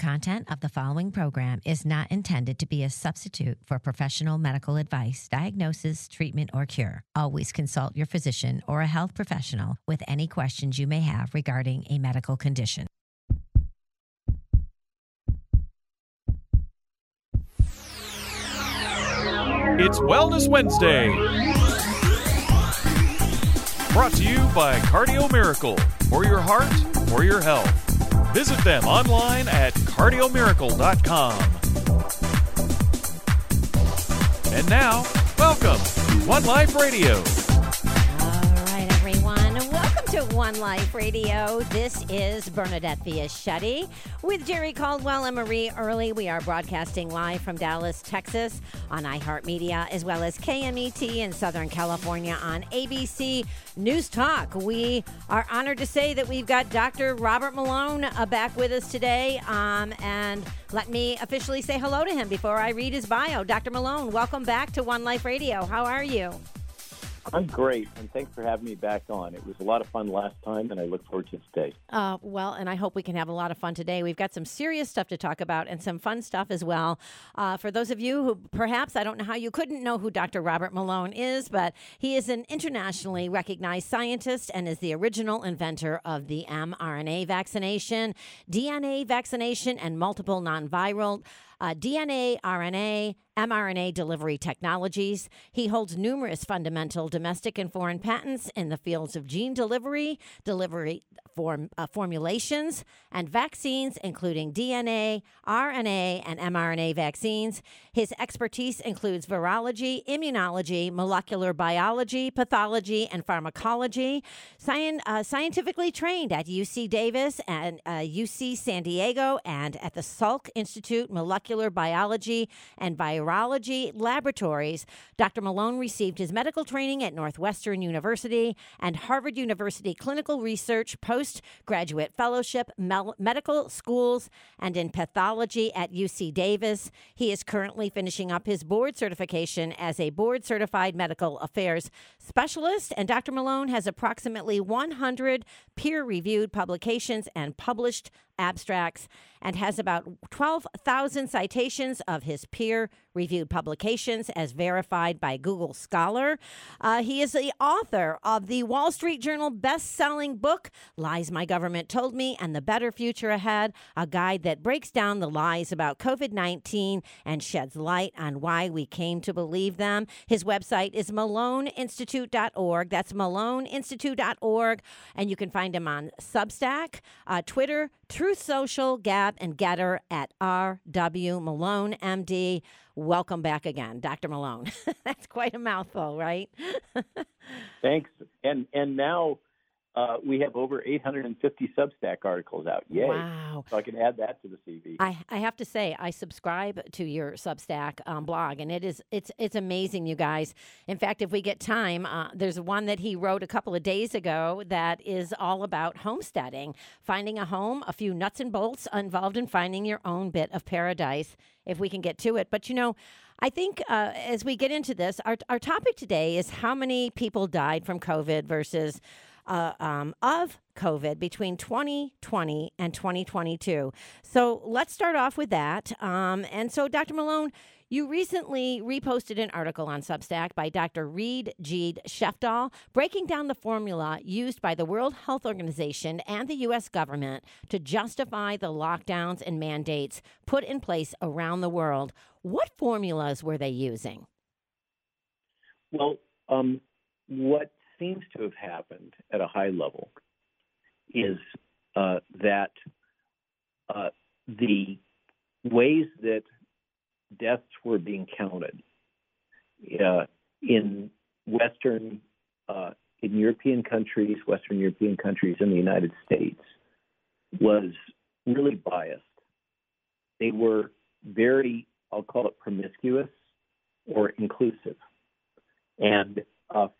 content of the following program is not intended to be a substitute for professional medical advice, diagnosis, treatment, or cure. Always consult your physician or a health professional with any questions you may have regarding a medical condition. It's Wellness Wednesday. Brought to you by Cardio Miracle for your heart, for your health. Visit them online at cardiomiracle.com. And now, welcome to One Life Radio. To One Life Radio. This is Bernadette Fiaschetti with Jerry Caldwell and Marie Early. We are broadcasting live from Dallas, Texas on iHeartMedia, as well as KMET in Southern California on ABC News Talk. We are honored to say that we've got Dr. Robert Malone uh, back with us today. Um, and let me officially say hello to him before I read his bio. Dr. Malone, welcome back to One Life Radio. How are you? I'm great, and thanks for having me back on. It was a lot of fun last time, and I look forward to today. Uh, well, and I hope we can have a lot of fun today. We've got some serious stuff to talk about and some fun stuff as well. Uh, for those of you who perhaps, I don't know how you couldn't know who Dr. Robert Malone is, but he is an internationally recognized scientist and is the original inventor of the mRNA vaccination, DNA vaccination, and multiple non viral. Uh, DNA, RNA, mRNA delivery technologies. He holds numerous fundamental domestic and foreign patents in the fields of gene delivery, delivery form, uh, formulations, and vaccines, including DNA, RNA, and mRNA vaccines. His expertise includes virology, immunology, molecular biology, pathology, and pharmacology. Scien- uh, scientifically trained at UC Davis and uh, UC San Diego and at the Salk Institute Molecular Biology and Virology Laboratories. Dr. Malone received his medical training at Northwestern University and Harvard University Clinical Research Postgraduate Fellowship Medical Schools and in Pathology at UC Davis. He is currently finishing up his board certification as a board certified medical affairs specialist. And Dr. Malone has approximately 100 peer reviewed publications and published abstracts and has about 12,000 citations of his peer reviewed publications as verified by Google Scholar. Uh, he is the author of the Wall Street Journal best selling book, Lies My Government Told Me and the Better Future Ahead, a guide that breaks down the lies about COVID 19 and sheds light on why we came to believe them. His website is maloneinstitute.org. That's maloneinstitute.org. And you can find him on Substack, uh, Twitter, Truth Social, Gab, and GETTR at RW Malone MD. Welcome back again, Dr. Malone. That's quite a mouthful, right? Thanks. And and now uh, we have over 850 Substack articles out. Yay! Wow. So I can add that to the CV. I, I have to say I subscribe to your Substack um, blog, and it is it's it's amazing, you guys. In fact, if we get time, uh, there's one that he wrote a couple of days ago that is all about homesteading, finding a home, a few nuts and bolts involved in finding your own bit of paradise. If we can get to it, but you know. I think uh, as we get into this, our, our topic today is how many people died from COVID versus uh, um, of COVID between 2020 and 2022. So let's start off with that. Um, and so, Dr. Malone, you recently reposted an article on Substack by Dr. Reid G. Sheftall breaking down the formula used by the World Health Organization and the U.S. government to justify the lockdowns and mandates put in place around the world. What formulas were they using? Well, um, what seems to have happened at a high level is uh, that uh, the ways that deaths were being counted uh, in Western, uh, in European countries, Western European countries, in the United States was really biased. They were very, I'll call it promiscuous or inclusive. And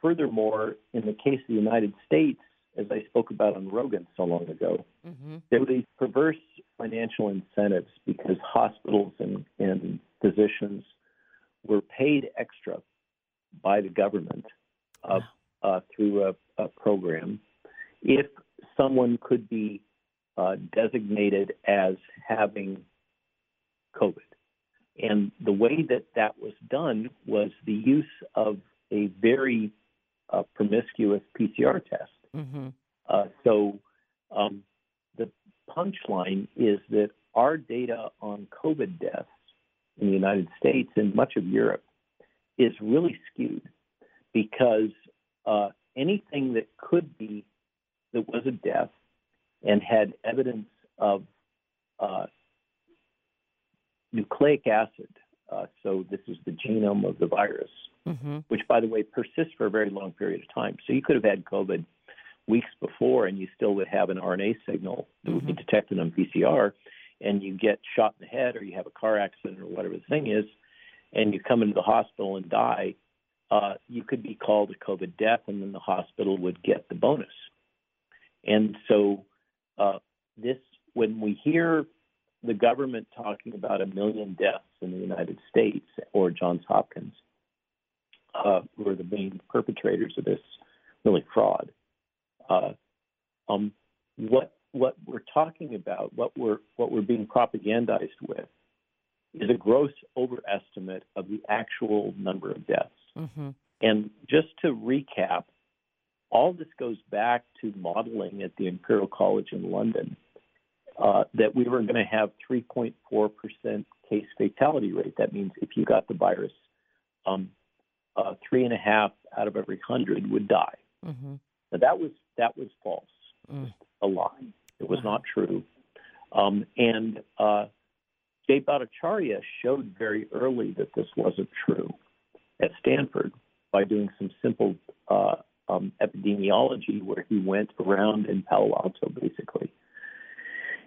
furthermore, in the case of the United States, as I spoke about on Rogan so long ago, mm-hmm. there were these perverse financial incentives because hospitals and, and physicians were paid extra by the government uh, uh, through a, a program if someone could be uh, designated as having COVID. And the way that that was done was the use of a very uh, promiscuous PCR test. Mm-hmm. Uh, so um, the punchline is that our data on COVID deaths in the United States and much of Europe is really skewed because uh, anything that could be that was a death and had evidence of uh, nucleic acid. Uh, so this is the genome of the virus, Mm-hmm. which, by the way, persists for a very long period of time. So you could have had COVID weeks before, and you still would have an RNA signal that would be detected on PCR, and you get shot in the head, or you have a car accident, or whatever the thing is, and you come into the hospital and die. Uh, you could be called a COVID death, and then the hospital would get the bonus. And so, uh, this when we hear the government talking about a million deaths in the United States or Johns Hopkins, uh, who are the main perpetrators of this really fraud. Uh, um, what what we're talking about, what we're what we're being propagandized with, is a gross overestimate of the actual number of deaths. Mm-hmm. And just to recap, all this goes back to modeling at the Imperial College in London uh, that we were going to have 3.4% case fatality rate. That means if you got the virus, um, uh, three and a half out of every hundred would die. Mm-hmm. Now that was that was false, Mm. a lie. It was Wow. not true. Um, and uh, Jay Bhattacharya showed very early that this wasn't true at Stanford by doing some simple uh, um, epidemiology, where he went around in Palo Alto basically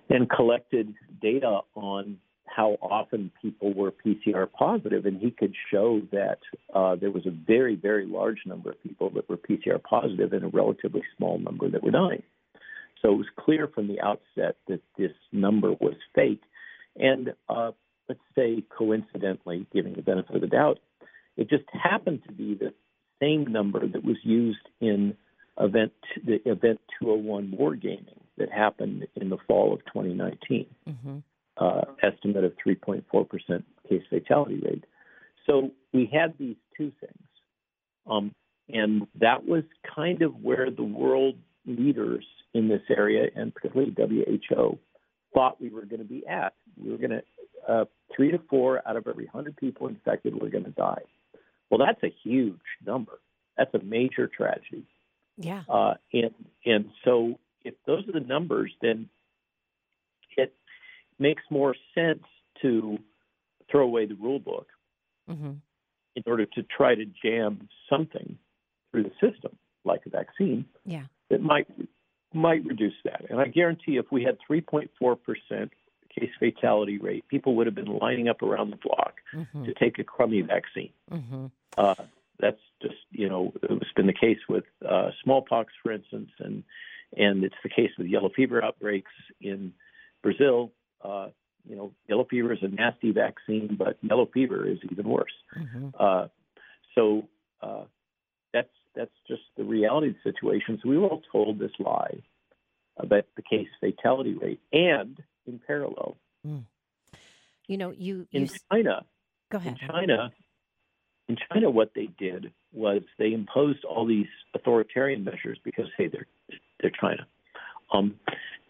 and collected data on how often people were PCR positive, and he could show that uh, there was a very, very large number of people that were PCR positive and a relatively small number that were dying. So it was clear from the outset that this number was fake. And uh, let's say coincidentally, giving the benefit of the doubt, it just happened to be the same number that was used in event the event 201 wargaming that happened in the fall of 2019 Mm-hmm. uh, estimate of 3.4% case fatality rate. So we had these two things. Um, and that was kind of where the world leaders in this area, and particularly WHO, thought we were going to be at. We were going to, uh, three to four out of every 100 people infected were going to die. Well, that's a huge number. That's a major tragedy. Yeah. Uh, and and so if those are the numbers, then it makes more sense to throw away the rule book Mm-hmm. in order to try to jam something through the system, like a vaccine, Yeah. that might might reduce that. And I guarantee if we had 3.4 percent case fatality rate, people would have been lining up around the block Mm-hmm. to take a crummy vaccine. Mm-hmm. Uh, that's just you know it's been the case with uh, smallpox, for instance, and and it's the case with yellow fever outbreaks in Brazil. Uh, you know, yellow fever is a nasty vaccine, but yellow fever is even worse. Mm-hmm. Uh, so uh, that's that's just the reality of the situation. So we were all told this lie about the case fatality rate, and in parallel, You know, you you in China, go ahead. in ahead. China, in China, what they did was they imposed all these authoritarian measures because hey, they're they're China, um,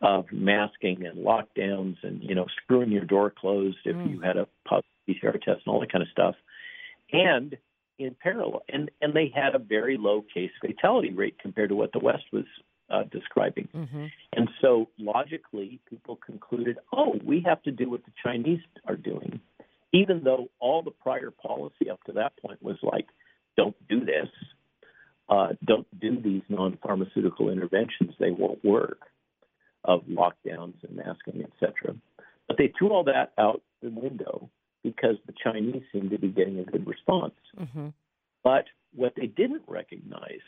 of masking and lockdowns and you know screwing your door closed if Mm. you had a positive PCR test and all that kind of stuff, and in parallel, and and they had a very low case fatality rate compared to what the West was uh, describing. Mm-hmm. And so logically, people concluded, oh, we have to do what the Chinese are doing, even though all the prior policy up to that point was like, don't do this, uh, don't do these non pharmaceutical interventions, they won't work, of lockdowns and masking, et cetera. But they threw all that out the window because the Chinese seemed to be getting a good response. Mm-hmm. But what they didn't recognize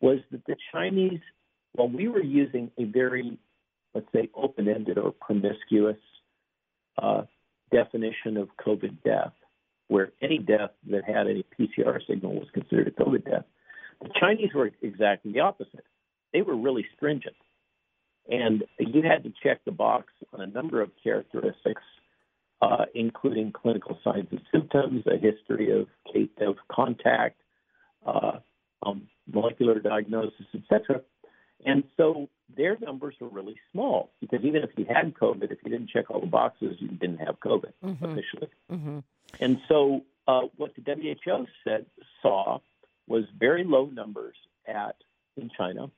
was that the Chinese, while we were using a very, let's say, open ended or promiscuous uh, definition of COVID death, where any death that had any PCR signal was considered a COVID death, the Chinese were exactly the opposite. They were really stringent. and you had to check the box on a number of characteristics, uh, including clinical signs and symptoms, a history of of contact, uh, um, molecular diagnosis, etc. And so their numbers were really small because even if you had COVID, if you didn't check all the boxes, you didn't have COVID Mhm. officially. Mm-hmm. And so uh, what the WHO said saw was very low numbers at in China,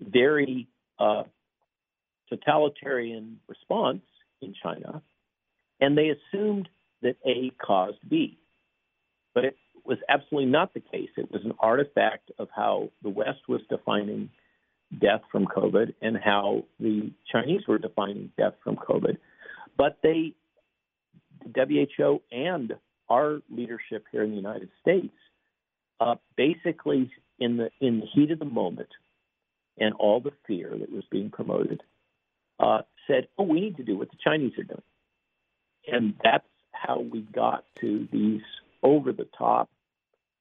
very uh, totalitarian response in China, and they assumed that A caused B. But it was absolutely not the case. It was an artifact of how the West was defining death from COVID and how the Chinese were defining death from COVID. But they, the WHO and our leadership here in the United States, uh, basically in the in the heat of the moment and all the fear that was being promoted, uh, said, "Oh, we need to do what the Chinese are doing," and that's how we got to these over-the-top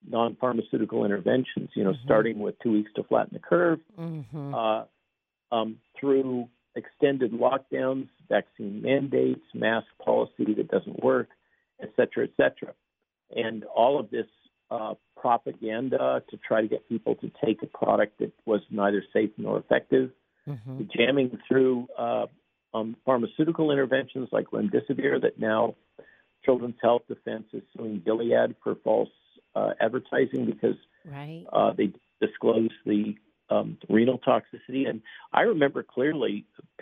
non-pharmaceutical interventions. You know, Mhm. starting with two weeks to flatten the curve, Mm-hmm. uh, um, through extended lockdowns, vaccine mandates, mask policy that doesn't work, et cetera, et cetera. And all of this uh, propaganda to try to get people to take a product that was neither safe nor effective, Mm-hmm. jamming through uh, um, pharmaceutical interventions like remdesivir that now Children's Health Defense is suing Gilead for false uh, advertising because Right. uh, they disclosed the um, renal toxicity. And I remember clearly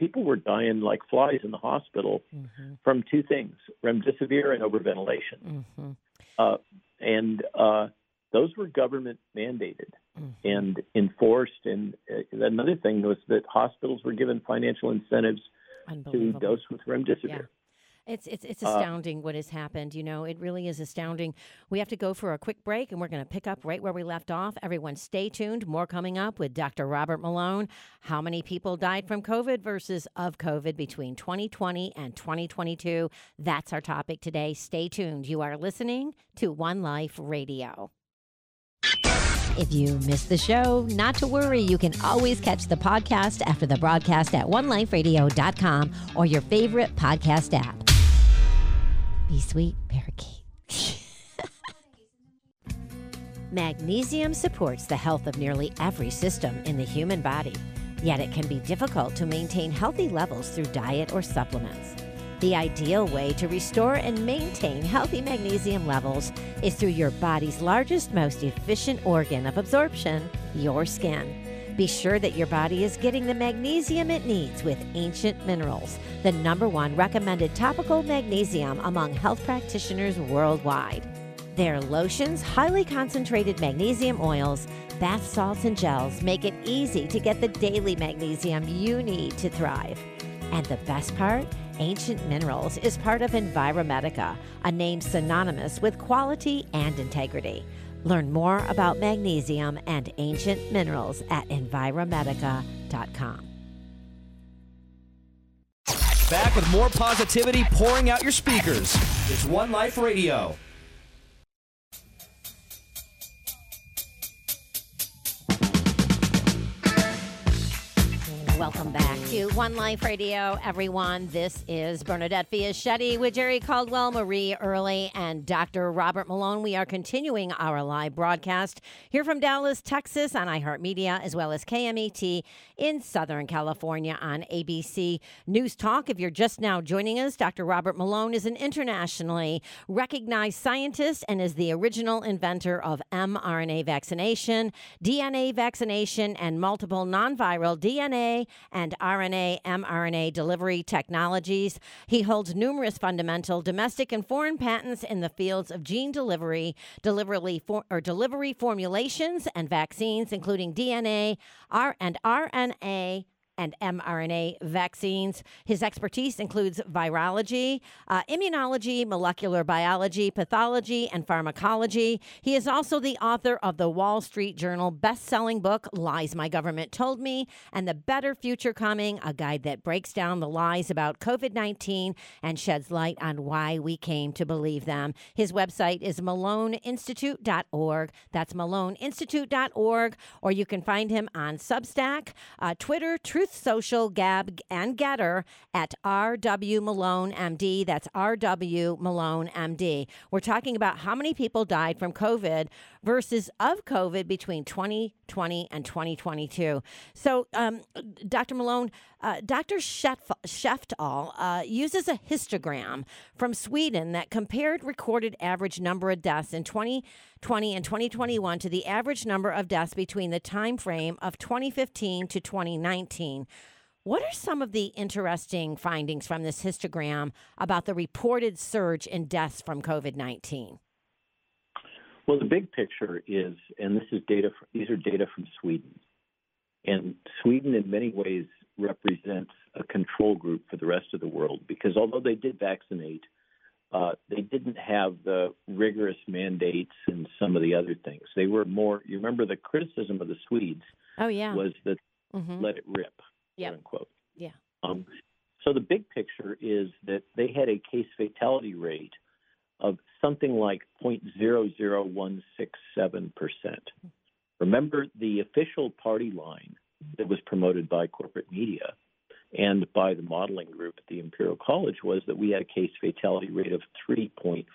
people were dying like flies in the hospital Mm-hmm. from two things remdesivir and overventilation. Mm-hmm. Uh, and uh, those were government mandated Mm-hmm. and enforced. And uh, another thing was that hospitals were given financial incentives to dose with remdesivir. Yeah. It's it's it's Uh, astounding what has happened. You know, it really is astounding. We have to go for a quick break, and we're going to pick up right where we left off. Everyone, stay tuned. More coming up with Dr. Robert Malone. How many people died from COVID versus of COVID between 2020 and 2022? That's our topic today. Stay tuned. You are listening to One Life Radio. If you missed the show, not to worry. You can always catch the podcast after the broadcast at oneliferadio.com or your favorite podcast app. Be sweet, parakeet. Magnesium supports the health of nearly every system in the human body, yet it can be difficult to maintain healthy levels through diet or supplements. The ideal way to restore and maintain healthy magnesium levels is through your body's largest, most efficient organ of absorption, your skin. Be sure that your body is getting the magnesium it needs with Ancient Minerals, the number one recommended topical magnesium among health practitioners worldwide. Their lotions, highly concentrated magnesium oils, bath salts, and gels make it easy to get the daily magnesium you need to thrive. And the best part? Ancient Minerals is part of Enviromedica, a name synonymous with quality and integrity. Learn more about magnesium and ancient minerals at enviromedica.com. Back with more positivity pouring out your speakers. It's One Life Radio. Welcome back to One Life Radio, everyone. This is Bernadette Fiaschetti with Jerry Caldwell, Marie Early, and Dr. Robert Malone. We are continuing our live broadcast here from Dallas, Texas on iHeartMedia, as well as KMET in Southern California on ABC News Talk. If you're just now joining us, Dr. Robert Malone is an internationally recognized scientist and is the original inventor of mRNA vaccination, DNA vaccination, and multiple non viral DNA and RNA mRNA delivery technologies. He holds numerous fundamental domestic and foreign patents in the fields of gene delivery, delivery for, or delivery formulations, and vaccines, including DNA, R and RNA and mRNA vaccines. His expertise includes virology, uh, immunology, molecular biology, pathology, and pharmacology. He is also the author of the Wall Street Journal best-selling book Lies My Government Told Me and The Better Future Coming, a guide that breaks down the lies about COVID-19 and sheds light on why we came to believe them. His website is maloneinstitute.org. That's maloneinstitute.org or you can find him on Substack, uh, Twitter, Truth Truth Social, Gab, and GETTR at RW Malone MD. That's RW Malone MD. We're talking about how many people died from COVID versus of COVID between 2020 and 2022. So, um, Dr. Malone, uh, Dr. Sheftall uh, uses a histogram from Sweden that compared recorded average number of deaths in 2020 and 2021 to the average number of deaths between the time frame of 2015 to 2019. What are some of the interesting findings from this histogram about the reported surge in deaths from COVID 19? Well, the big picture is, and this is data. These are data from Sweden, and Sweden, in many ways, represents a control group for the rest of the world because although they did vaccinate, uh, they didn't have the rigorous mandates and some of the other things. They were more. You remember the criticism of the Swedes? Oh yeah, was that mm-hmm. let it rip, quote unquote. Yeah. Um, so the big picture is that they had a case fatality rate of something like 0.00167%. Remember, the official party line that was promoted by corporate media and by the modeling group at the Imperial College was that we had a case fatality rate of 3.4%.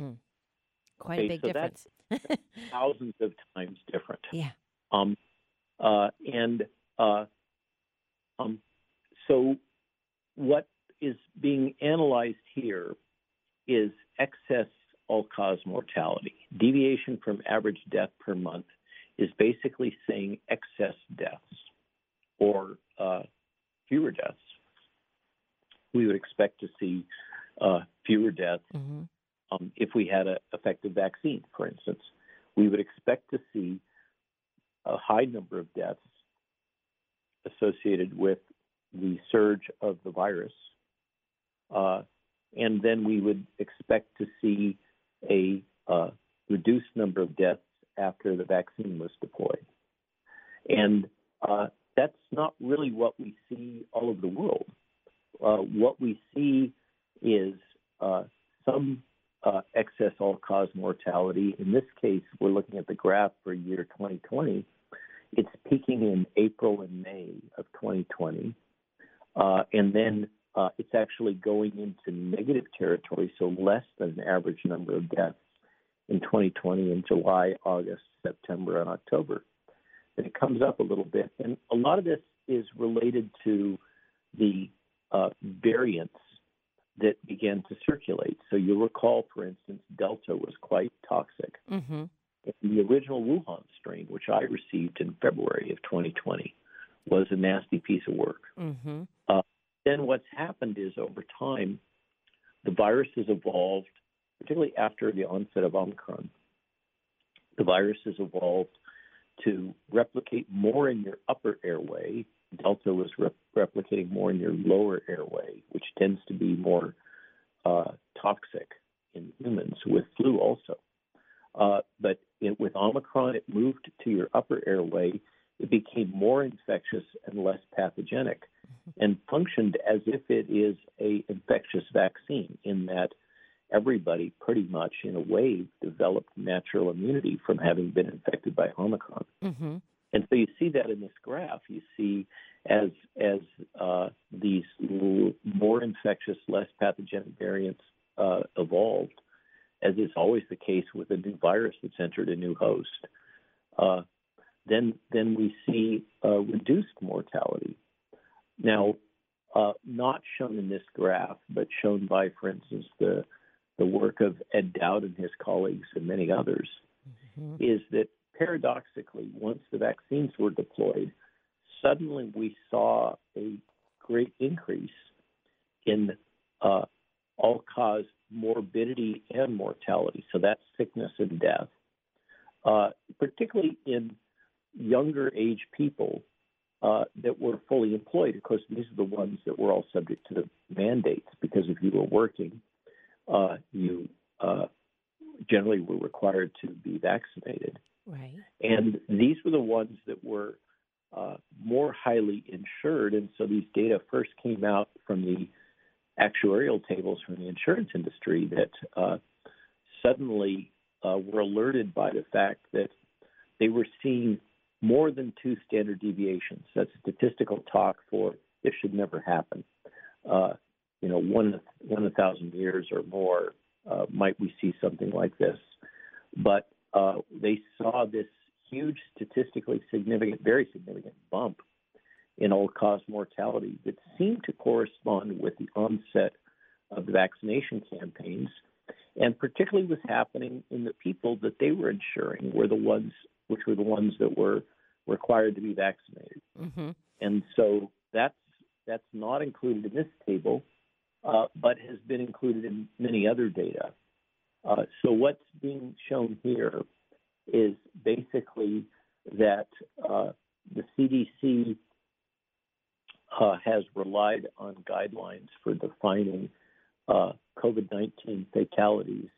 Mm. Quite okay, a big so difference. thousands of times different. Yeah. Um, uh, and uh, um, so what is being analyzed here is excess all cause mortality. Deviation from average death per month is basically saying excess deaths or uh, fewer deaths. We would expect to see uh, fewer deaths mm-hmm. um, if we had an effective vaccine, for instance. We would expect to see a high number of deaths associated with the surge of the virus. Uh, and then we would expect to see a uh, reduced number of deaths after the vaccine was deployed. And uh, that's not really what we see all over the world. Uh, what we see is uh, some uh, excess all cause mortality. In this case, we're looking at the graph for year 2020. It's peaking in April and May of 2020. Uh, and then uh, it's actually going into negative territory, so less than an average number of deaths in 2020 in July, August, September, and October. And it comes up a little bit. And a lot of this is related to the uh, variants that began to circulate. So you'll recall, for instance, Delta was quite toxic. Mm-hmm. The original Wuhan strain, which I received in February of 2020, was a nasty piece of work. Mm-hmm. Then what's happened is over time, the virus has evolved, particularly after the onset of Omicron. The virus has evolved to replicate more in your upper airway. Delta was re- replicating more in your lower airway, which tends to be more uh, toxic in humans, with flu also. Uh, but it, with Omicron, it moved to your upper airway. It became more infectious and less pathogenic and functioned as if it is a infectious vaccine in that everybody pretty much in a wave developed natural immunity from having been infected by Omicron. Mm-hmm. And so you see that in this graph. You see as as uh, these more infectious, less pathogenic variants uh, evolved, as is always the case with a new virus that's entered a new host, uh, then then we see uh, reduced mortality. Now, uh, not shown in this graph, but shown by, for instance, the the work of Ed Dowd and his colleagues and many others, mm-hmm. is that paradoxically, once the vaccines were deployed, suddenly we saw a great increase in uh, all cause morbidity and mortality. So that's sickness and death, uh, particularly in younger age people uh, that were fully employed. Of course, these are the ones that were all subject to the mandates because if you were working, uh, you uh, generally were required to be vaccinated. Right. And these were the ones that were uh, more highly insured. And so these data first came out from the actuarial tables from the insurance industry that uh, suddenly were alerted by the fact that they were seeing more than two standard deviations. That's statistical talk for this should never happen. Uh, you know, one thousand years or more uh, might we see something like this. But uh, they saw this huge statistically significant, very significant bump in all-cause mortality that seemed to correspond with the onset of the vaccination campaigns, and particularly was happening in the people that they were insuring were the ones, which were the ones that were required to be vaccinated. Mm-hmm. And so that's that's not included in this table, uh, but has been included in many other data. Uh, so what's being shown here is basically that uh, the CDC uh, has relied on guidelines for defining uh, COVID 19 fatalities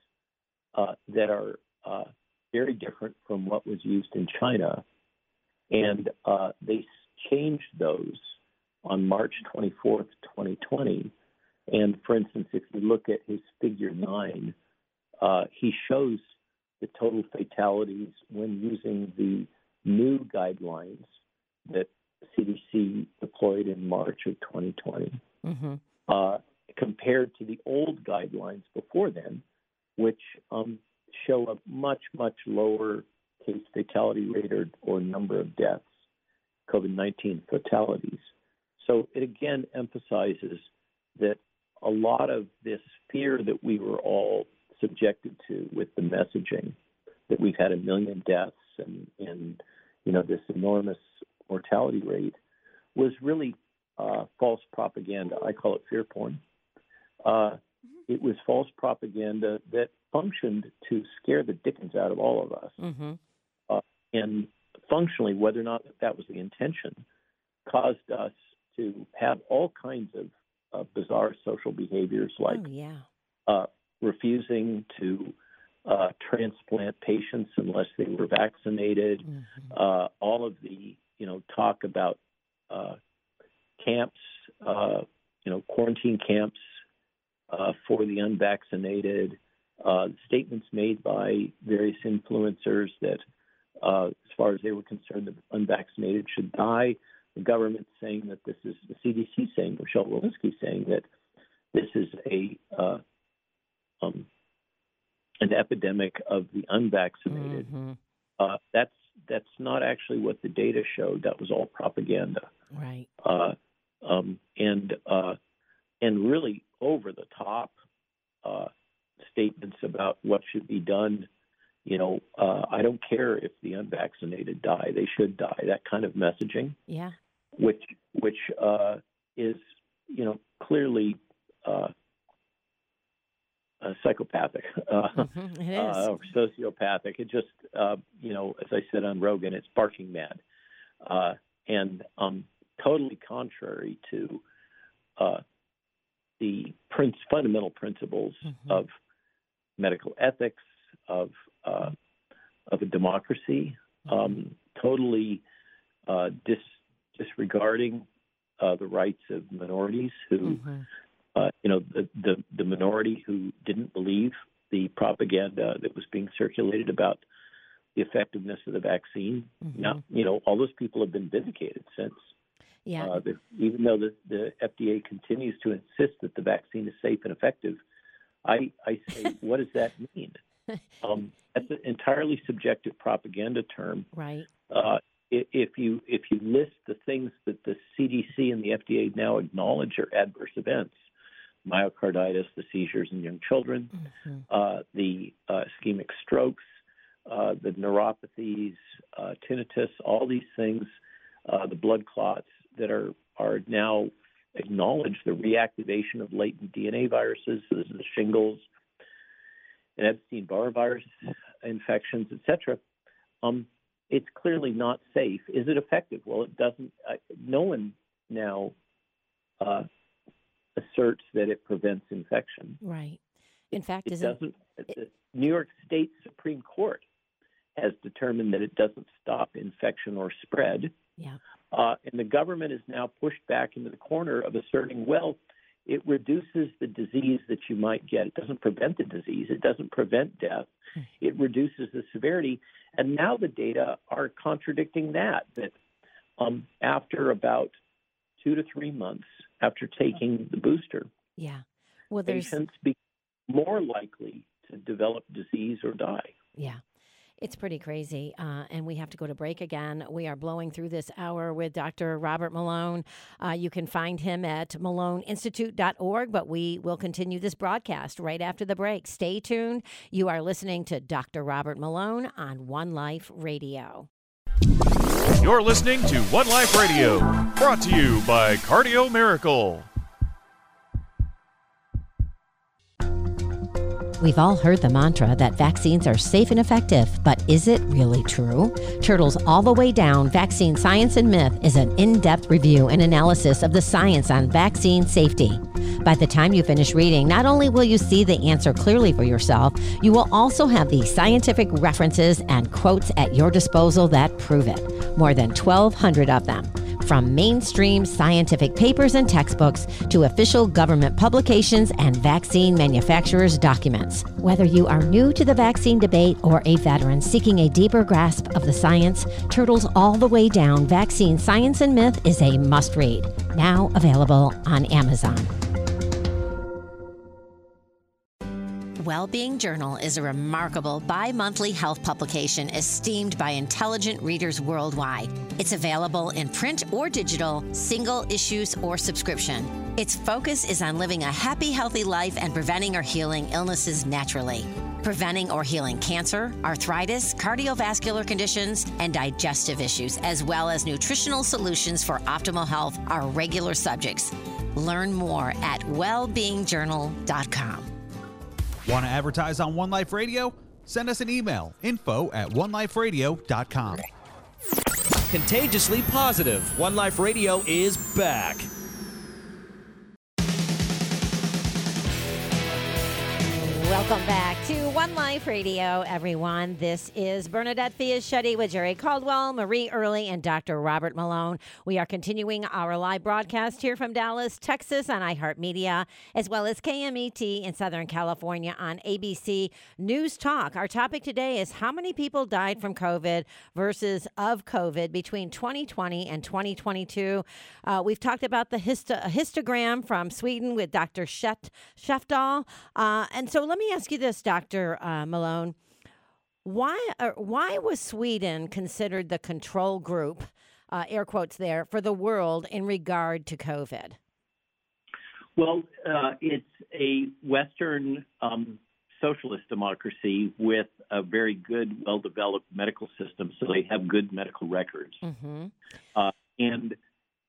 uh, that are uh, very different from what was used in China. And uh, they changed those on March 24th, 2020. And for instance, if you look at his figure nine, uh, he shows the total fatalities when using the new guidelines that CDC deployed in March of 2020, Mm-hmm. uh, compared to the old guidelines before then, which um, show a much, much lower case fatality rate or, or number of deaths, COVID 19 fatalities. So it again emphasizes that a lot of this fear that we were all subjected to with the messaging that we've had a million deaths and, and you know this enormous mortality rate was really uh, false propaganda. I call it fear porn. Uh, it was false propaganda that functioned to scare the dickens out of all of us. Mm-hmm. And functionally, whether or not that was the intention, caused us to have all kinds of uh, bizarre social behaviors like oh, yeah. uh, refusing to uh, transplant patients unless they were vaccinated. Mhm. Uh, all of the you know talk about uh, camps, uh, you know quarantine camps uh, for the unvaccinated. Uh, statements made by various influencers that, uh, as far as they were concerned, the unvaccinated should die. The government saying that this is the CDC saying, Michelle Walensky saying that this is a uh, um, an epidemic of the unvaccinated. Mhm. Uh, that's that's not actually what the data showed. That was all propaganda, Right. uh, um, and uh, and really over the top uh, statements about what should be done. You know, uh, I don't care if the unvaccinated die; they should die. That kind of messaging, Yeah. which which uh, is you know clearly uh, uh, psychopathic. Uh, Mhm. It is. uh, or sociopathic. It just, uh, you know, as I said on Rogan, it's barking mad, uh, and um, totally contrary to uh, the prince, fundamental principles Mhm. of medical ethics, of uh, of a democracy. Um, totally uh, dis, disregarding uh, the rights of minorities who Mhm. uh, you know, the, the, the minority who didn't believe the propaganda that was being circulated about the effectiveness of the vaccine. Mhm. Now, you know, all those people have been vindicated since. Yeah. Uh, the, even though the, the FDA continues to insist that the vaccine is safe and effective, I, I say, what does that mean? Um, that's an entirely subjective propaganda term. right. Uh, if you if you list the things that the CDC and the FDA now acknowledge are adverse events, myocarditis, the seizures in young children, Mhm. uh, the uh, ischemic strokes, uh, the neuropathies, uh, tinnitus, all these things, uh, the blood clots that are are now acknowledged, the reactivation of latent DNA viruses, this is the shingles, and Epstein-Barr virus infections, etc. Um, it's clearly not safe. Is it effective? Well, it doesn't. I, no one now uh, asserts that it prevents infection. Right. In fact, It isn't doesn't. the New York State Supreme Court has determined that it doesn't stop infection or spread. yeah. Uh, and the government is now pushed back into the corner of asserting, well, it reduces the disease that you might get. It doesn't prevent the disease, it doesn't prevent death, it reduces the severity. And now the data are contradicting that, that um, after about two to three months after taking the booster, Yeah. Well, there's patients be more likely to develop disease or die. Yeah. It's pretty crazy. Uh, and we have to go to break again. We are blowing through this hour with Dr. Robert Malone. Uh, you can find him at maloneinstitute.org, but we will continue this broadcast right after the break. Stay tuned. You are listening to Dr. Robert Malone on One Life Radio. You're listening to One Life Radio, brought to you by Cardio Miracle. We've all heard the mantra that vaccines are safe and effective, but is it really true? Turtles All the Way Down Vaccine Science and Myth is an in depth review and analysis of the science on vaccine safety. By the time you finish reading, not only will you see the answer clearly for yourself, you will also have the scientific references and quotes at your disposal that prove it. More than 1,200 of them. From mainstream scientific papers and textbooks to official government publications and vaccine manufacturers' documents. Whether you are new to the vaccine debate or a veteran seeking a deeper grasp of the science, Turtles All the Way Down Vaccine Science and Myth is a must read. Now available on Amazon. Wellbeing Journal is a remarkable bi monthly health publication esteemed by intelligent readers worldwide. It's available in print or digital, single issues or subscription. Its focus is on living a happy, healthy life and preventing or healing illnesses naturally. Preventing or healing cancer, arthritis, cardiovascular conditions, and digestive issues, as well as nutritional solutions for optimal health, are regular subjects. Learn more at wellbeingjournal.com. Want to advertise on One Life Radio? Send us an email info at oneliferadio.com. Contagiously positive. One Life Radio is back. Welcome back to One Life Radio, everyone. This is Bernadette Fiaschetti with Jerry Caldwell, Marie Early, and Dr. Robert Malone. We are continuing our live broadcast here from Dallas, Texas on iHeartMedia, as well as KMET in Southern California on ABC News Talk. Our topic today is how many people died from COVID versus of COVID between 2020 and 2022. Uh, we've talked about the histo- histogram from Sweden with Dr. Shet- Sheftall. Uh, and so let me ask you this, Dr. Uh, Malone. Why, uh, why was Sweden considered the control group, uh, air quotes there, for the world in regard to COVID? Well, uh, it's a Western um, socialist democracy with a very good, well developed medical system, so they have good medical records. Mm-hmm. Uh, and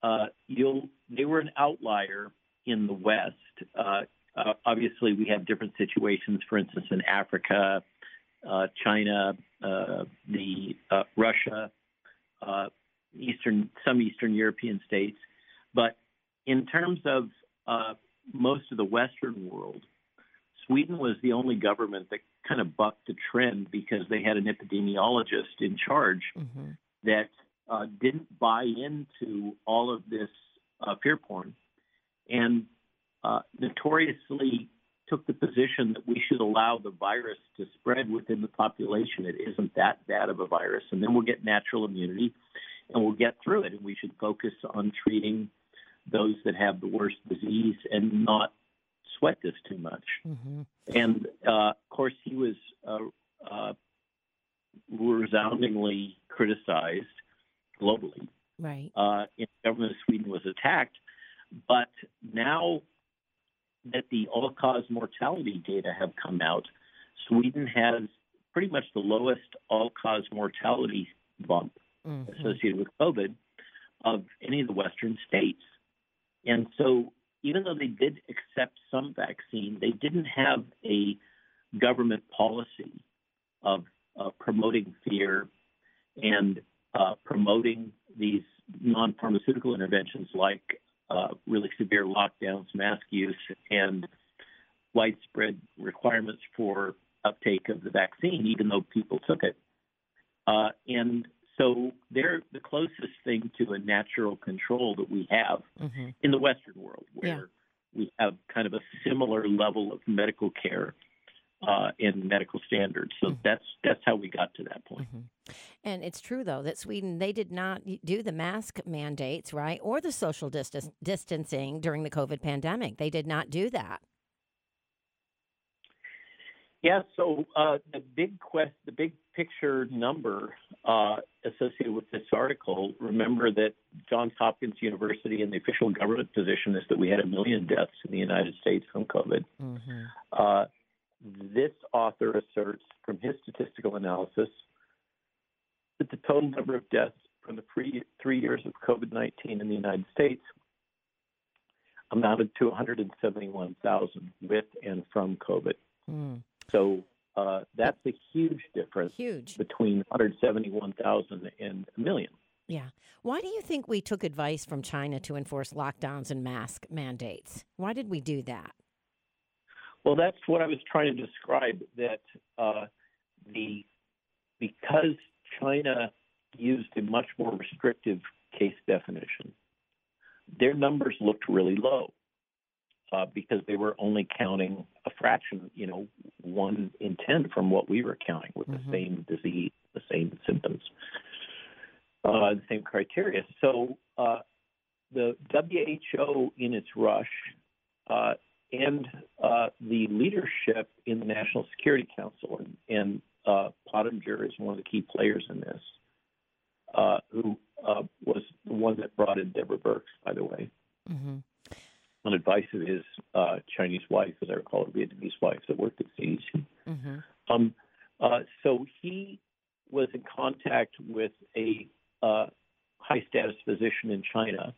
uh, you'll, they were an outlier in the West. Uh, uh, obviously, we have different situations. For instance, in Africa, uh, China, uh, the uh, Russia, uh, Eastern, some Eastern European states. But in terms of uh, most of the Western world, Sweden was the only government that kind of bucked the trend because they had an epidemiologist in charge Mm-hmm. that uh, didn't buy into all of this uh, fear porn and uh, notoriously took the position that we should allow the virus to spread within the population. It isn't that bad of a virus, and then we'll get natural immunity and we'll get through it. And we should focus on treating those that have the worst disease and not sweat this too much. Mm-hmm. And uh, of course, he was uh, uh, resoundingly criticized globally. Right. Uh, and the government of Sweden was attacked. But now that the all cause mortality data have come out, Sweden has pretty much the lowest all cause mortality bump Mhm. associated with COVID of any of the Western states. And so, even though they did accept some vaccine, they didn't have a government policy of uh, promoting fear and uh, promoting these non pharmaceutical interventions like uh, really severe lockdowns, mask use, and widespread requirements for uptake of the vaccine, even though people took it. Uh, and so they're the closest thing to a natural control that we have Mm-hmm. in the Western world, where Yeah. we have kind of a similar level of medical care uh, and medical standards. So Mhm. that's that's how we got to that point. Mhm. And it's true though that Sweden they did not do the mask mandates, right, or the social distan- distancing during the COVID pandemic. They did not do that. Yeah. So uh, the big quest, the big picture number uh, associated with this article. Remember that Johns Hopkins University and the official government position is that we had a million deaths in the United States from COVID. Mm-hmm. This author asserts from his statistical analysis that the total number of deaths from the pre- three years of COVID 19 in the United States amounted to 171,000 with and from COVID. Mm. So uh, that's a huge difference Huge. between 171,000 and a million. Yeah. Why do you think we took advice from China to enforce lockdowns and mask mandates? Why did we do that? Well, that's what I was trying to describe. That uh, the because China used a much more restrictive case definition, their numbers looked really low uh, because they were only counting a fraction, you know, one in ten from what we were counting with Mhm. the same disease, the same symptoms, uh, the same criteria. So uh, the WHO, in its rush, uh, and uh, the leadership in the National Security Council, and, and uh, Pottinger is one of the key players in this, uh, who uh, was the one that brought in Deborah Birx, by the way, Mm-hmm. on advice of his uh, Chinese wife, as I recall, a Vietnamese wife that worked at CDC. Mm-hmm. Um, uh, so he was in contact with a uh, high status physician in China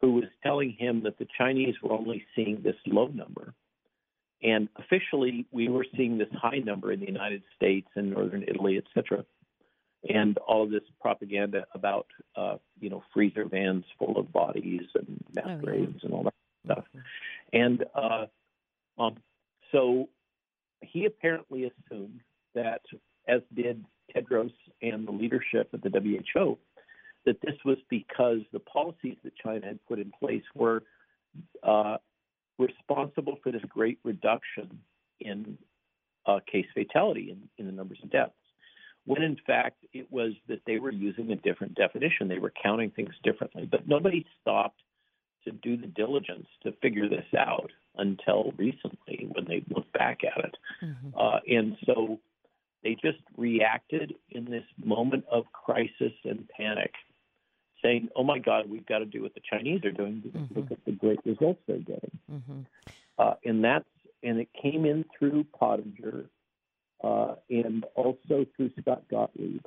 who was telling him that the Chinese were only seeing this low number. And officially, we were seeing this high number in the United States and northern Italy, et cetera. And all of this propaganda about, uh, you know, freezer vans full of bodies and mass Oh, yeah. graves and all that stuff. And uh, um, so he apparently assumed that, as did Tedros and the leadership at the WHO, that this was because the policies that China had put in place were uh, responsible for this great reduction in uh, case fatality in, in the numbers of deaths. When in fact it was that they were using a different definition. They were counting things differently. But nobody stopped to do the diligence to figure this out until recently when they looked back at it. Mm-hmm. Uh, and so they just reacted in this moment of crisis and panic, saying, "Oh my God, we've got to do what the Chinese are doing because Mhm. look at the great results they're getting." Mm-hmm. Uh, and that's and it came in through Pottinger uh, and also through Scott Gottlieb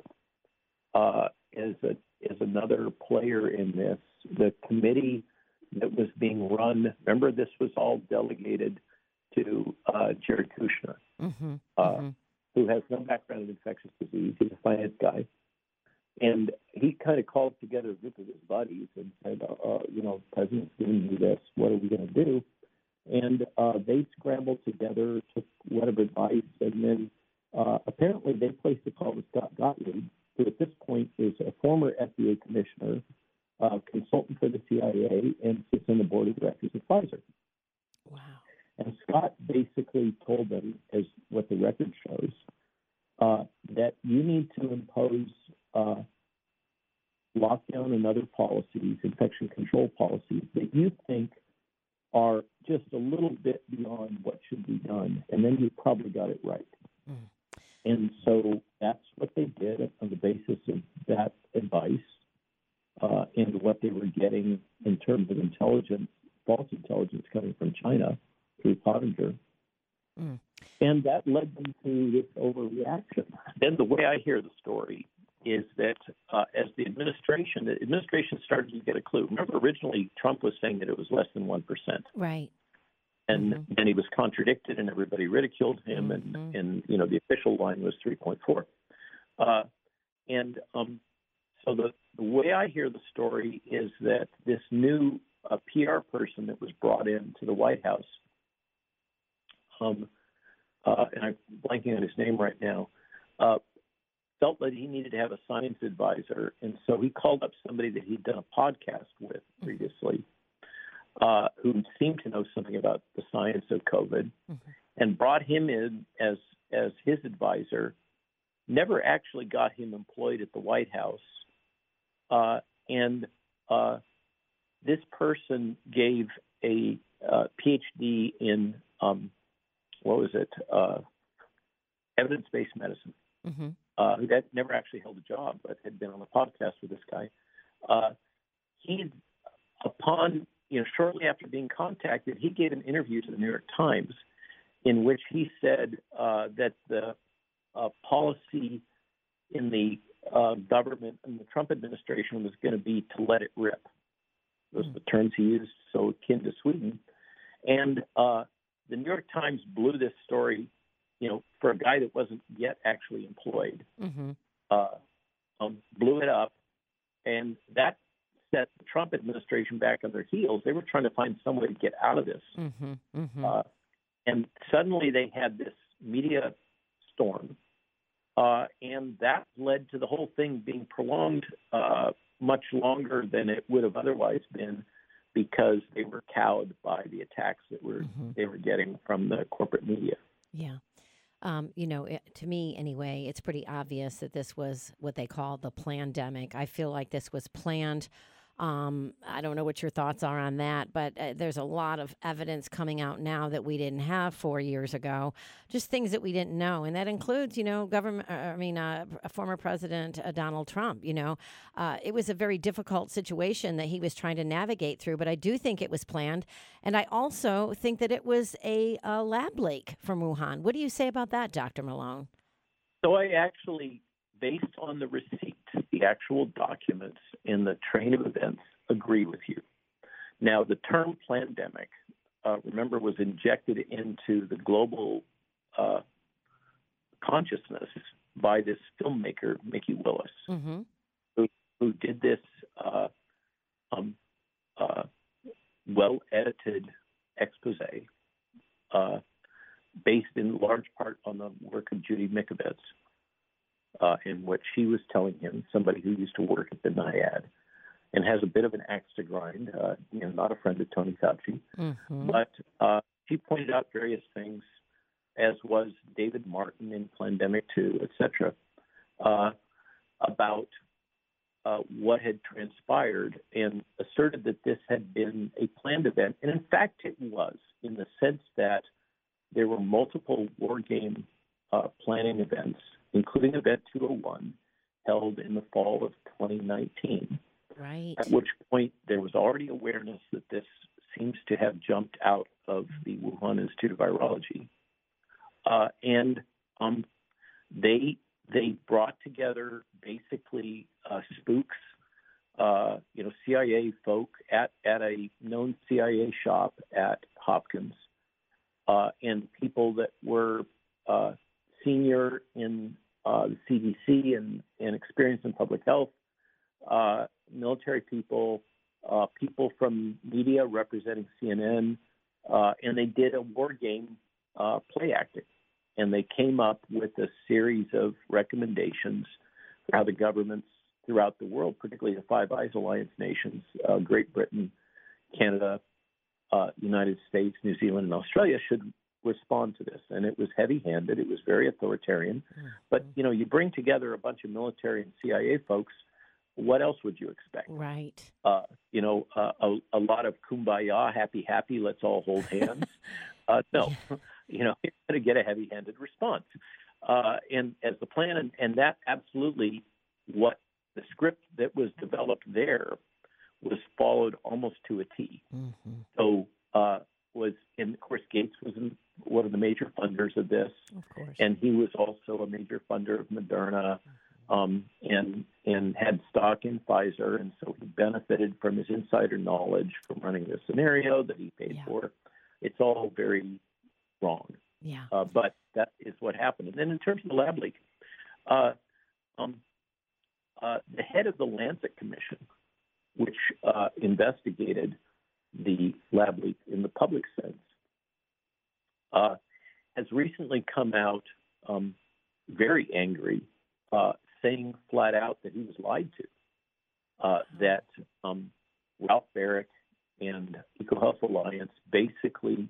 uh, as a as another player in this. The committee that was being run. Remember, this was all delegated to uh, Jared Kushner Mm-hmm. uh, who has no background in infectious disease. He's a finance guy. And he kind of called together a group of his buddies and said, uh, you know, president's giving me this. What are we going to do? And uh, they scrambled together, took whatever advice, and then uh, apparently they placed a call to Scott Gottlieb, who at this point is a former FDA commissioner, uh, consultant for the CIA, and sits on the board of directors of Pfizer. Wow. And Scott basically told them, as what the record shows, uh, that you need to impose uh, lockdown and other policies, infection control policies, that you think are just a little bit beyond what should be done, and then you probably got it right. Mm. And so that's what they did on the basis of that advice uh, and what they were getting in terms of intelligence, false intelligence coming from China through Pottinger. Mm. And that led them to this overreaction. Then the way I hear the story is that uh, as the administration, the administration started to get a clue. Remember, originally Trump was saying that it was less than one percent, Right. and Mhm. then he was contradicted, and everybody ridiculed him, Mhm. and and you know the official line was three point four. Uh, and um, so the the way I hear the story is that this new uh, PR person that was brought in to the White House, um, uh, and I'm blanking on his name right now, uh, felt that he needed to have a science advisor, and so he called up somebody that he'd done a podcast with previously, uh, who seemed to know something about the science of COVID, Mhm. and brought him in as as his advisor. Never actually got him employed at the White House, uh, and uh, this person gave a uh, PhD in um, what was it? Uh, evidence-based medicine. hmm Uh, who had never actually held a job, but had been on a podcast with this guy. Uh, he, upon you know, shortly after being contacted, he gave an interview to the New York Times, in which he said uh, that the uh, policy in the uh, government and the Trump administration was going to be to let it rip. Those are the terms he used, so akin to Sweden. And the New York Times blew this story, you know, for a guy that wasn't yet actually employed, hmm uh, um, blew it up, and that set the Trump administration back on their heels. They were trying to find some way to get out of this. hmm hmm Uh, and suddenly they had this media storm, uh, and that led to the whole thing being prolonged uh, much longer than it would have otherwise been, because they were cowed by the attacks that were Mhm. they were getting from the corporate media. Yeah. Um, you know, it, to me anyway, it's pretty obvious that this was what they call the plandemic. I feel like this was planned. Um, I don't know what your thoughts are on that, but uh, there's a lot of evidence coming out now that we didn't have four years ago, just things that we didn't know, and that includes, you know, government. Uh, I mean, uh, former President uh, Donald Trump. You know, uh, it was a very difficult situation that he was trying to navigate through, but I do think it was planned, and I also think that it was a, a lab leak from Wuhan. What do you say about that, Dr. Malone? So I actually, based on the receipt, the actual documents in the train of events, agree with you. Now, the term plandemic, uh, remember, was injected into the global uh, consciousness by this filmmaker, Mikki Willis, Mm-hmm. who did this uh, um, uh, well edited expose uh, based in large part on the work of Judy Mikovits, uh, in which she was telling him, somebody who used to work at the NIAID and has a bit of an axe to grind, uh, you know, not a friend of Tony Fauci, Mm-hmm. but uh, she pointed out various things, as was David Martin in Plandemic 2, et cetera, uh, about uh, what had transpired and asserted that this had been a planned event. And in fact, it was, in the sense that there were multiple war game uh, planning events, including Event 201, held in the fall of 2019 Right. at which point there was already awareness that this seems to have jumped out of the Wuhan Institute of Virology, uh, and um, they they brought together basically uh, spooks, uh, you know, CIA folk at at a known CIA shop at Hopkins, uh, and people that were uh, senior in uh, the CDC and, and experienced in public health uh, military people, uh, people from media representing CNN, uh, and they did a war game uh, play acting. And they came up with a series of recommendations for how the governments throughout the world, particularly the Five Eyes Alliance nations, uh, Great Britain, Canada, United States, New Zealand, and Australia, should respond to this. And it was heavy-handed. It was very authoritarian. But you know, you bring together a bunch of military and CIA folks. What else would you expect? Right. Uh, you know, uh, a, a lot of kumbaya, happy, happy, let's all hold hands. uh, no, you know, you're going to get a heavy-handed response. Uh, and as the plan, and, and that absolutely what the script that was developed there was followed almost to a T. Mm-hmm. So uh, was, and of course, Gates was one of the major funders of this Of course. and he was also a major funder of Moderna, um, and and had stock in Pfizer, and so he benefited from his insider knowledge from running the scenario that he paid Yeah. for. It's all very wrong, yeah. uh, but that is what happened. And then in terms of the lab leak, uh, um, uh, the head of the Lancet Commission, which uh, investigated the lab leak in the public sense, uh, has recently come out um, very angry, uh, saying flat out that he was lied to, uh, that um, Ralph Baric and EcoHealth Alliance basically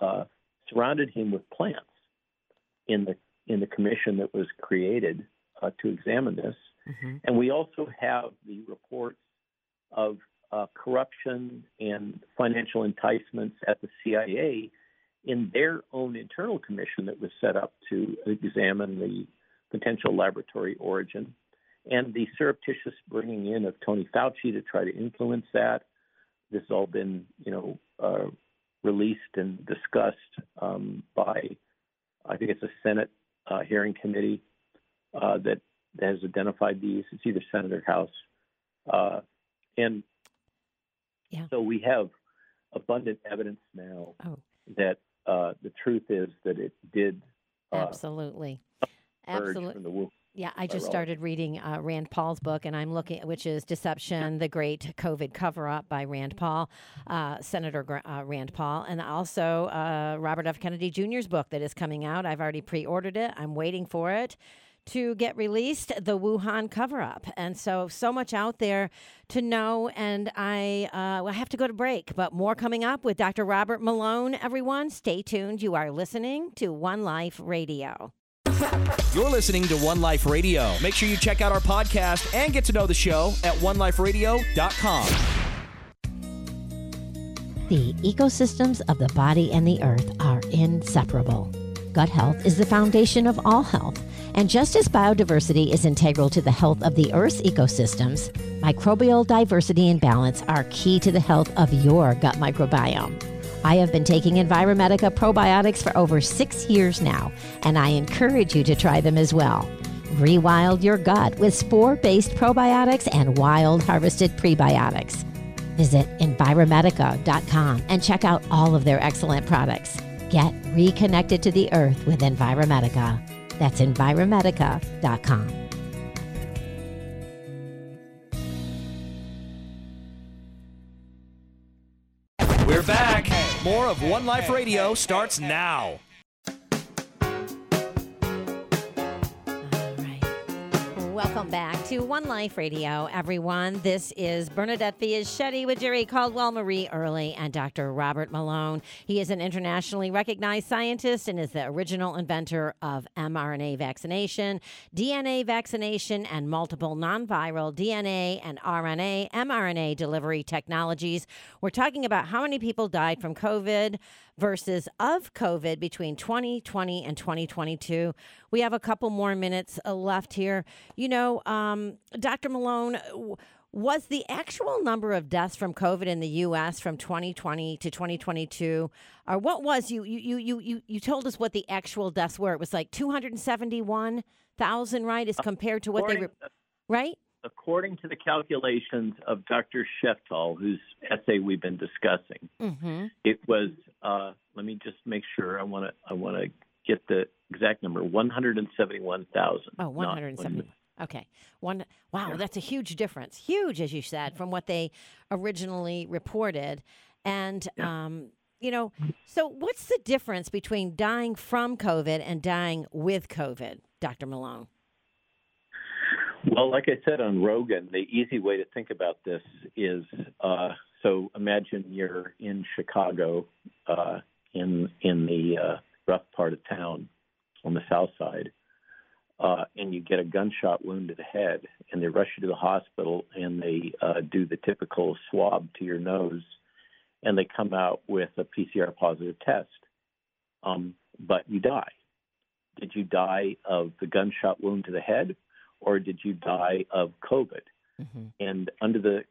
uh, surrounded him with plants in the in the commission that was created uh, to examine this. Mm-hmm. And we also have the reports of uh, corruption and financial enticements at the CIA in their own internal commission that was set up to examine the potential laboratory origin and the surreptitious bringing in of Tony Fauci to try to influence that. This has all been, you know, uh, released and discussed um, by, I think it's a Senate uh, hearing committee uh, that has identified these. It's either Senate or House, uh, and Yeah. so we have abundant evidence now Oh. that uh, the truth is that it did uh, Absolutely. Absolutely. from the Wuhan. Yeah, I just started reading uh, Rand Paul's book, and I'm looking, which is "Deception: The Great COVID Cover-Up" by Rand Paul, uh, Senator Gra- uh, Rand Paul, and also uh, Robert F. Kennedy Jr.'s book that is coming out. I've already pre-ordered it. I'm waiting for it to get released. The Wuhan Cover-Up, and so so much out there to know. And I uh, I have to go to break, but more coming up with Dr. Robert Malone. Everyone, stay tuned. You are listening to One Life Radio. You're listening to One Life Radio. Make sure you check out our podcast and get to know the show at oneliferadio.com. The ecosystems of the body and the earth are inseparable. Gut health is the foundation of all health. And just as biodiversity is integral to the health of the Earth's ecosystems, microbial diversity and balance are key to the health of your gut microbiome. I have been taking Enviromedica probiotics for over six years now, and I encourage you to try them as well. Rewild your gut with spore based probiotics and wild harvested prebiotics. Visit Enviromedica.com and check out all of their excellent products. Get reconnected to the earth with Enviromedica. That's Enviromedica.com. We're back. More of One Life Radio starts now. Welcome back to One Life Radio, everyone. This is Bernadette Fiaschetti with Jerry Caldwell, Marie Early, and Dr. Robert Malone. He is an internationally recognized scientist and is the original inventor of mRNA vaccination, DNA vaccination, and multiple non-viral DNA and RNA, mRNA delivery technologies. We're talking about how many people died from COVID versus of COVID between 2020 and 2022. We have a couple more minutes uh, left here. You know, um, Dr. Malone, was the actual number of deaths from COVID in the U.S. from 2020 to 2022, or what was you you you you you told us what the actual deaths were? It was like 271,000, right? As compared to what they were, right? According to the calculations of Dr. Sheftall, whose essay we've been discussing, Mm-hmm. it was. Uh, let me just make sure. I want to. I want to get the exact number. One hundred and seventy-one thousand. Oh, 170. Okay. One wow, that's a huge difference. Huge as you said from what they originally reported. And um, you know, so what's the difference between dying from COVID and dying with COVID, Dr. Malone? Well, like I said on Rogan, the easy way to think about this is uh, so imagine you're in Chicago, uh, in in the uh, rough part of town on the south side, uh, and you get a gunshot wound to the head, and they rush you to the hospital, and they uh, do the typical swab to your nose, and they come out with a PCR positive test, um, but you die. Did you die of the gunshot wound to the head? Or did you die of COVID? Mm-hmm. And under the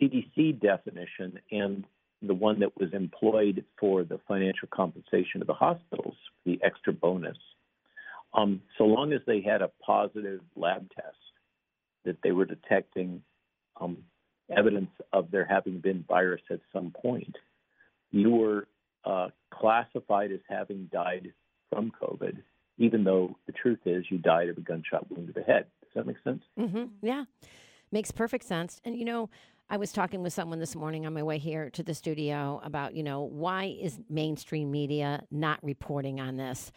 CDC definition and the one that was employed for the financial compensation of the hospitals, the extra bonus, um, so long as they had a positive lab test that they were detecting um, evidence of there having been virus at some point, you were uh, classified as having died from COVID, even though the truth is you died of a gunshot wound to the head. Does that make sense? Mm-hmm. Yeah, makes perfect sense. And you know, I was talking with someone this morning on my way here to the studio about you know why is mainstream media not reporting on this?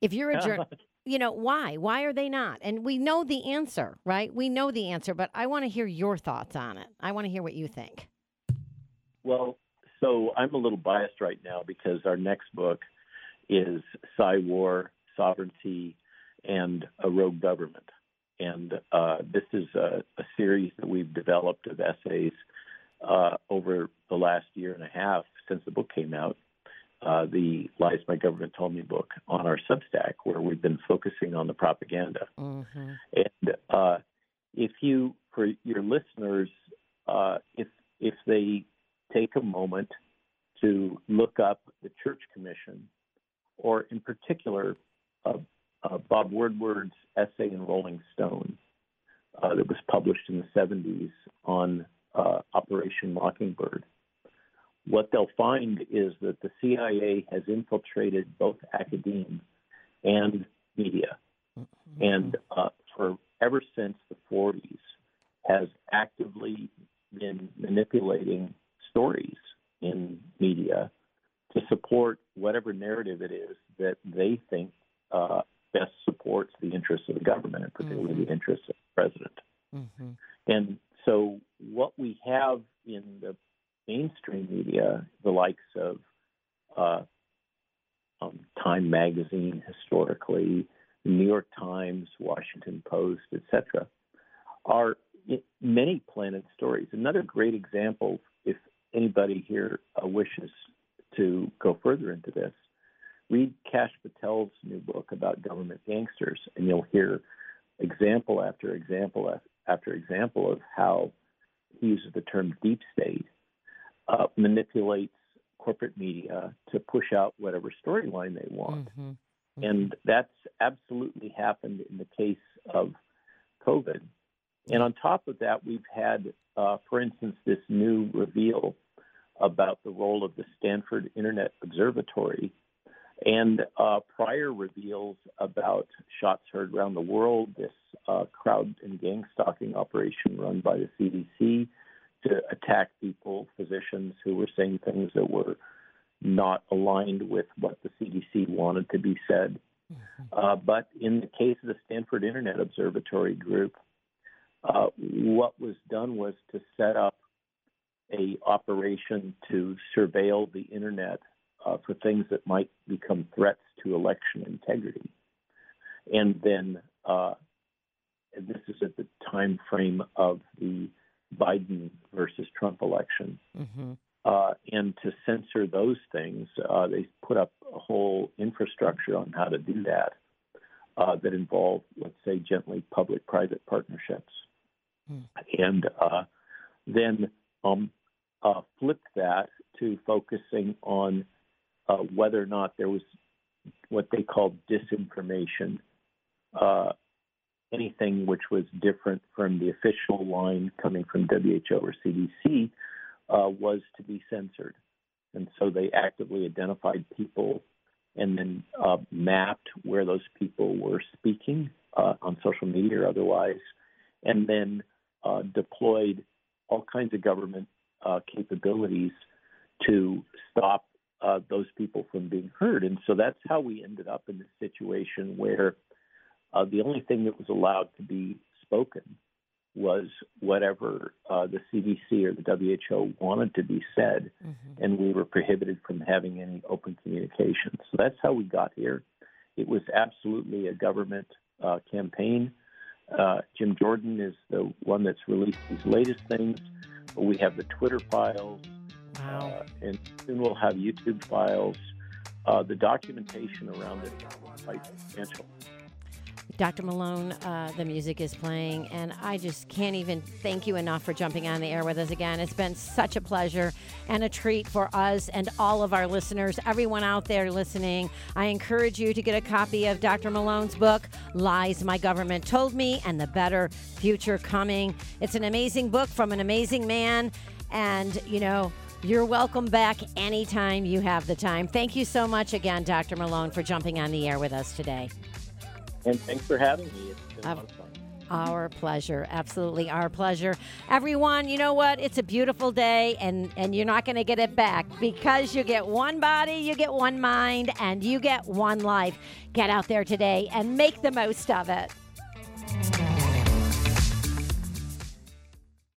If you're a journalist, you know why? Why are they not? And we know the answer, right? We know the answer, but I want to hear your thoughts on it. I want to hear what you think. Well, so I'm a little biased right now because our next book is Psy War, Sovereignty, and a Rogue Government. And uh, this is a, a, series that we've developed of essays uh, over the last year and a half since the book came out. Uh, the Lies My Government Told Me book on our Substack, where we've been focusing on the propaganda. Mm-hmm. And uh, if you, for your listeners, uh, if if they take a moment to look up the Church Commission, or in particular, uh, uh, Bob Woodward's essay in Rolling Stone uh, that was published in the 70s on uh, Operation Mockingbird. What they'll find is that the CIA has infiltrated both academia and media, mm-hmm. and uh, for ever since the 40s, has actively been manipulating stories in media to support whatever narrative it is that they think uh, best supports the interests of the government, and particularly mm-hmm. the interests of the president. Mm-hmm. And so, what we have in the mainstream media, the likes of uh, um, Time Magazine, historically, New York Times, Washington Post, etc., are many planted stories. Another great example, if anybody here uh, wishes to go further into this, read Kash Patel's new book about government gangsters, and you'll hear example after example after example of how he uses the term deep state, uh, manipulates corporate media to push out whatever storyline they want. Mm-hmm. Mm-hmm. And that's absolutely happened in the case of COVID. And on top of that, we've had, uh, for instance, this new reveal about the role of the Stanford Internet Observatory and uh, prior reveals about shots heard around the world, this uh, crowd and gang stalking operation run by the CDC to attack people, physicians who were saying things that were not aligned with what the CDC wanted to be said. Mm-hmm. Uh, but in the case of the Stanford Internet Observatory Group, uh, what was done was to set up a operation to surveil the internet uh, for things that might become threats to election integrity. And then uh, and this is at the time frame of the Biden versus Trump election. Mm-hmm. Uh, and to censor those things, uh, they put up a whole infrastructure on how to do that uh, that involve, let's say, gently public private partnerships. Mm. And uh, then um, uh, flipped that to focusing on uh, whether or not there was what they called disinformation, uh, anything which was different from the official line coming from WHO or CDC uh, was to be censored. And so they actively identified people and then uh, mapped where those people were speaking uh, on social media or otherwise, and then uh, deployed all kinds of government capabilities to stop uh, those people from being heard. And so that's how we ended up in this situation where uh, the only thing that was allowed to be spoken was whatever uh, the CDC or the WHO wanted to be said, mm-hmm. and we were prohibited from having any open communication. So that's how we got here. It was absolutely a government uh, campaign. Uh, Jim Jordan is the one that's released these latest things. We have the Twitter files. Wow. Uh, and soon we'll have YouTube files. Uh, the documentation around it is quite substantial. Dr. Malone, uh, the music is playing, and I just can't even thank you enough for jumping on the air with us again. It's been such a pleasure and a treat for us and all of our listeners, everyone out there listening. I encourage you to get a copy of Dr. Malone's book, Lies My Government Told Me and the Better Future Coming. It's an amazing book from an amazing man, and, you know, you're welcome back anytime you have the time. Thank you so much again, Dr. Malone, for jumping on the air with us today. And thanks for having me. It's been a lot of fun. Our pleasure. Absolutely our pleasure. Everyone, you know what? It's a beautiful day and and you're not going to get it back because you get one body, you get one mind and you get one life. Get out there today and make the most of it.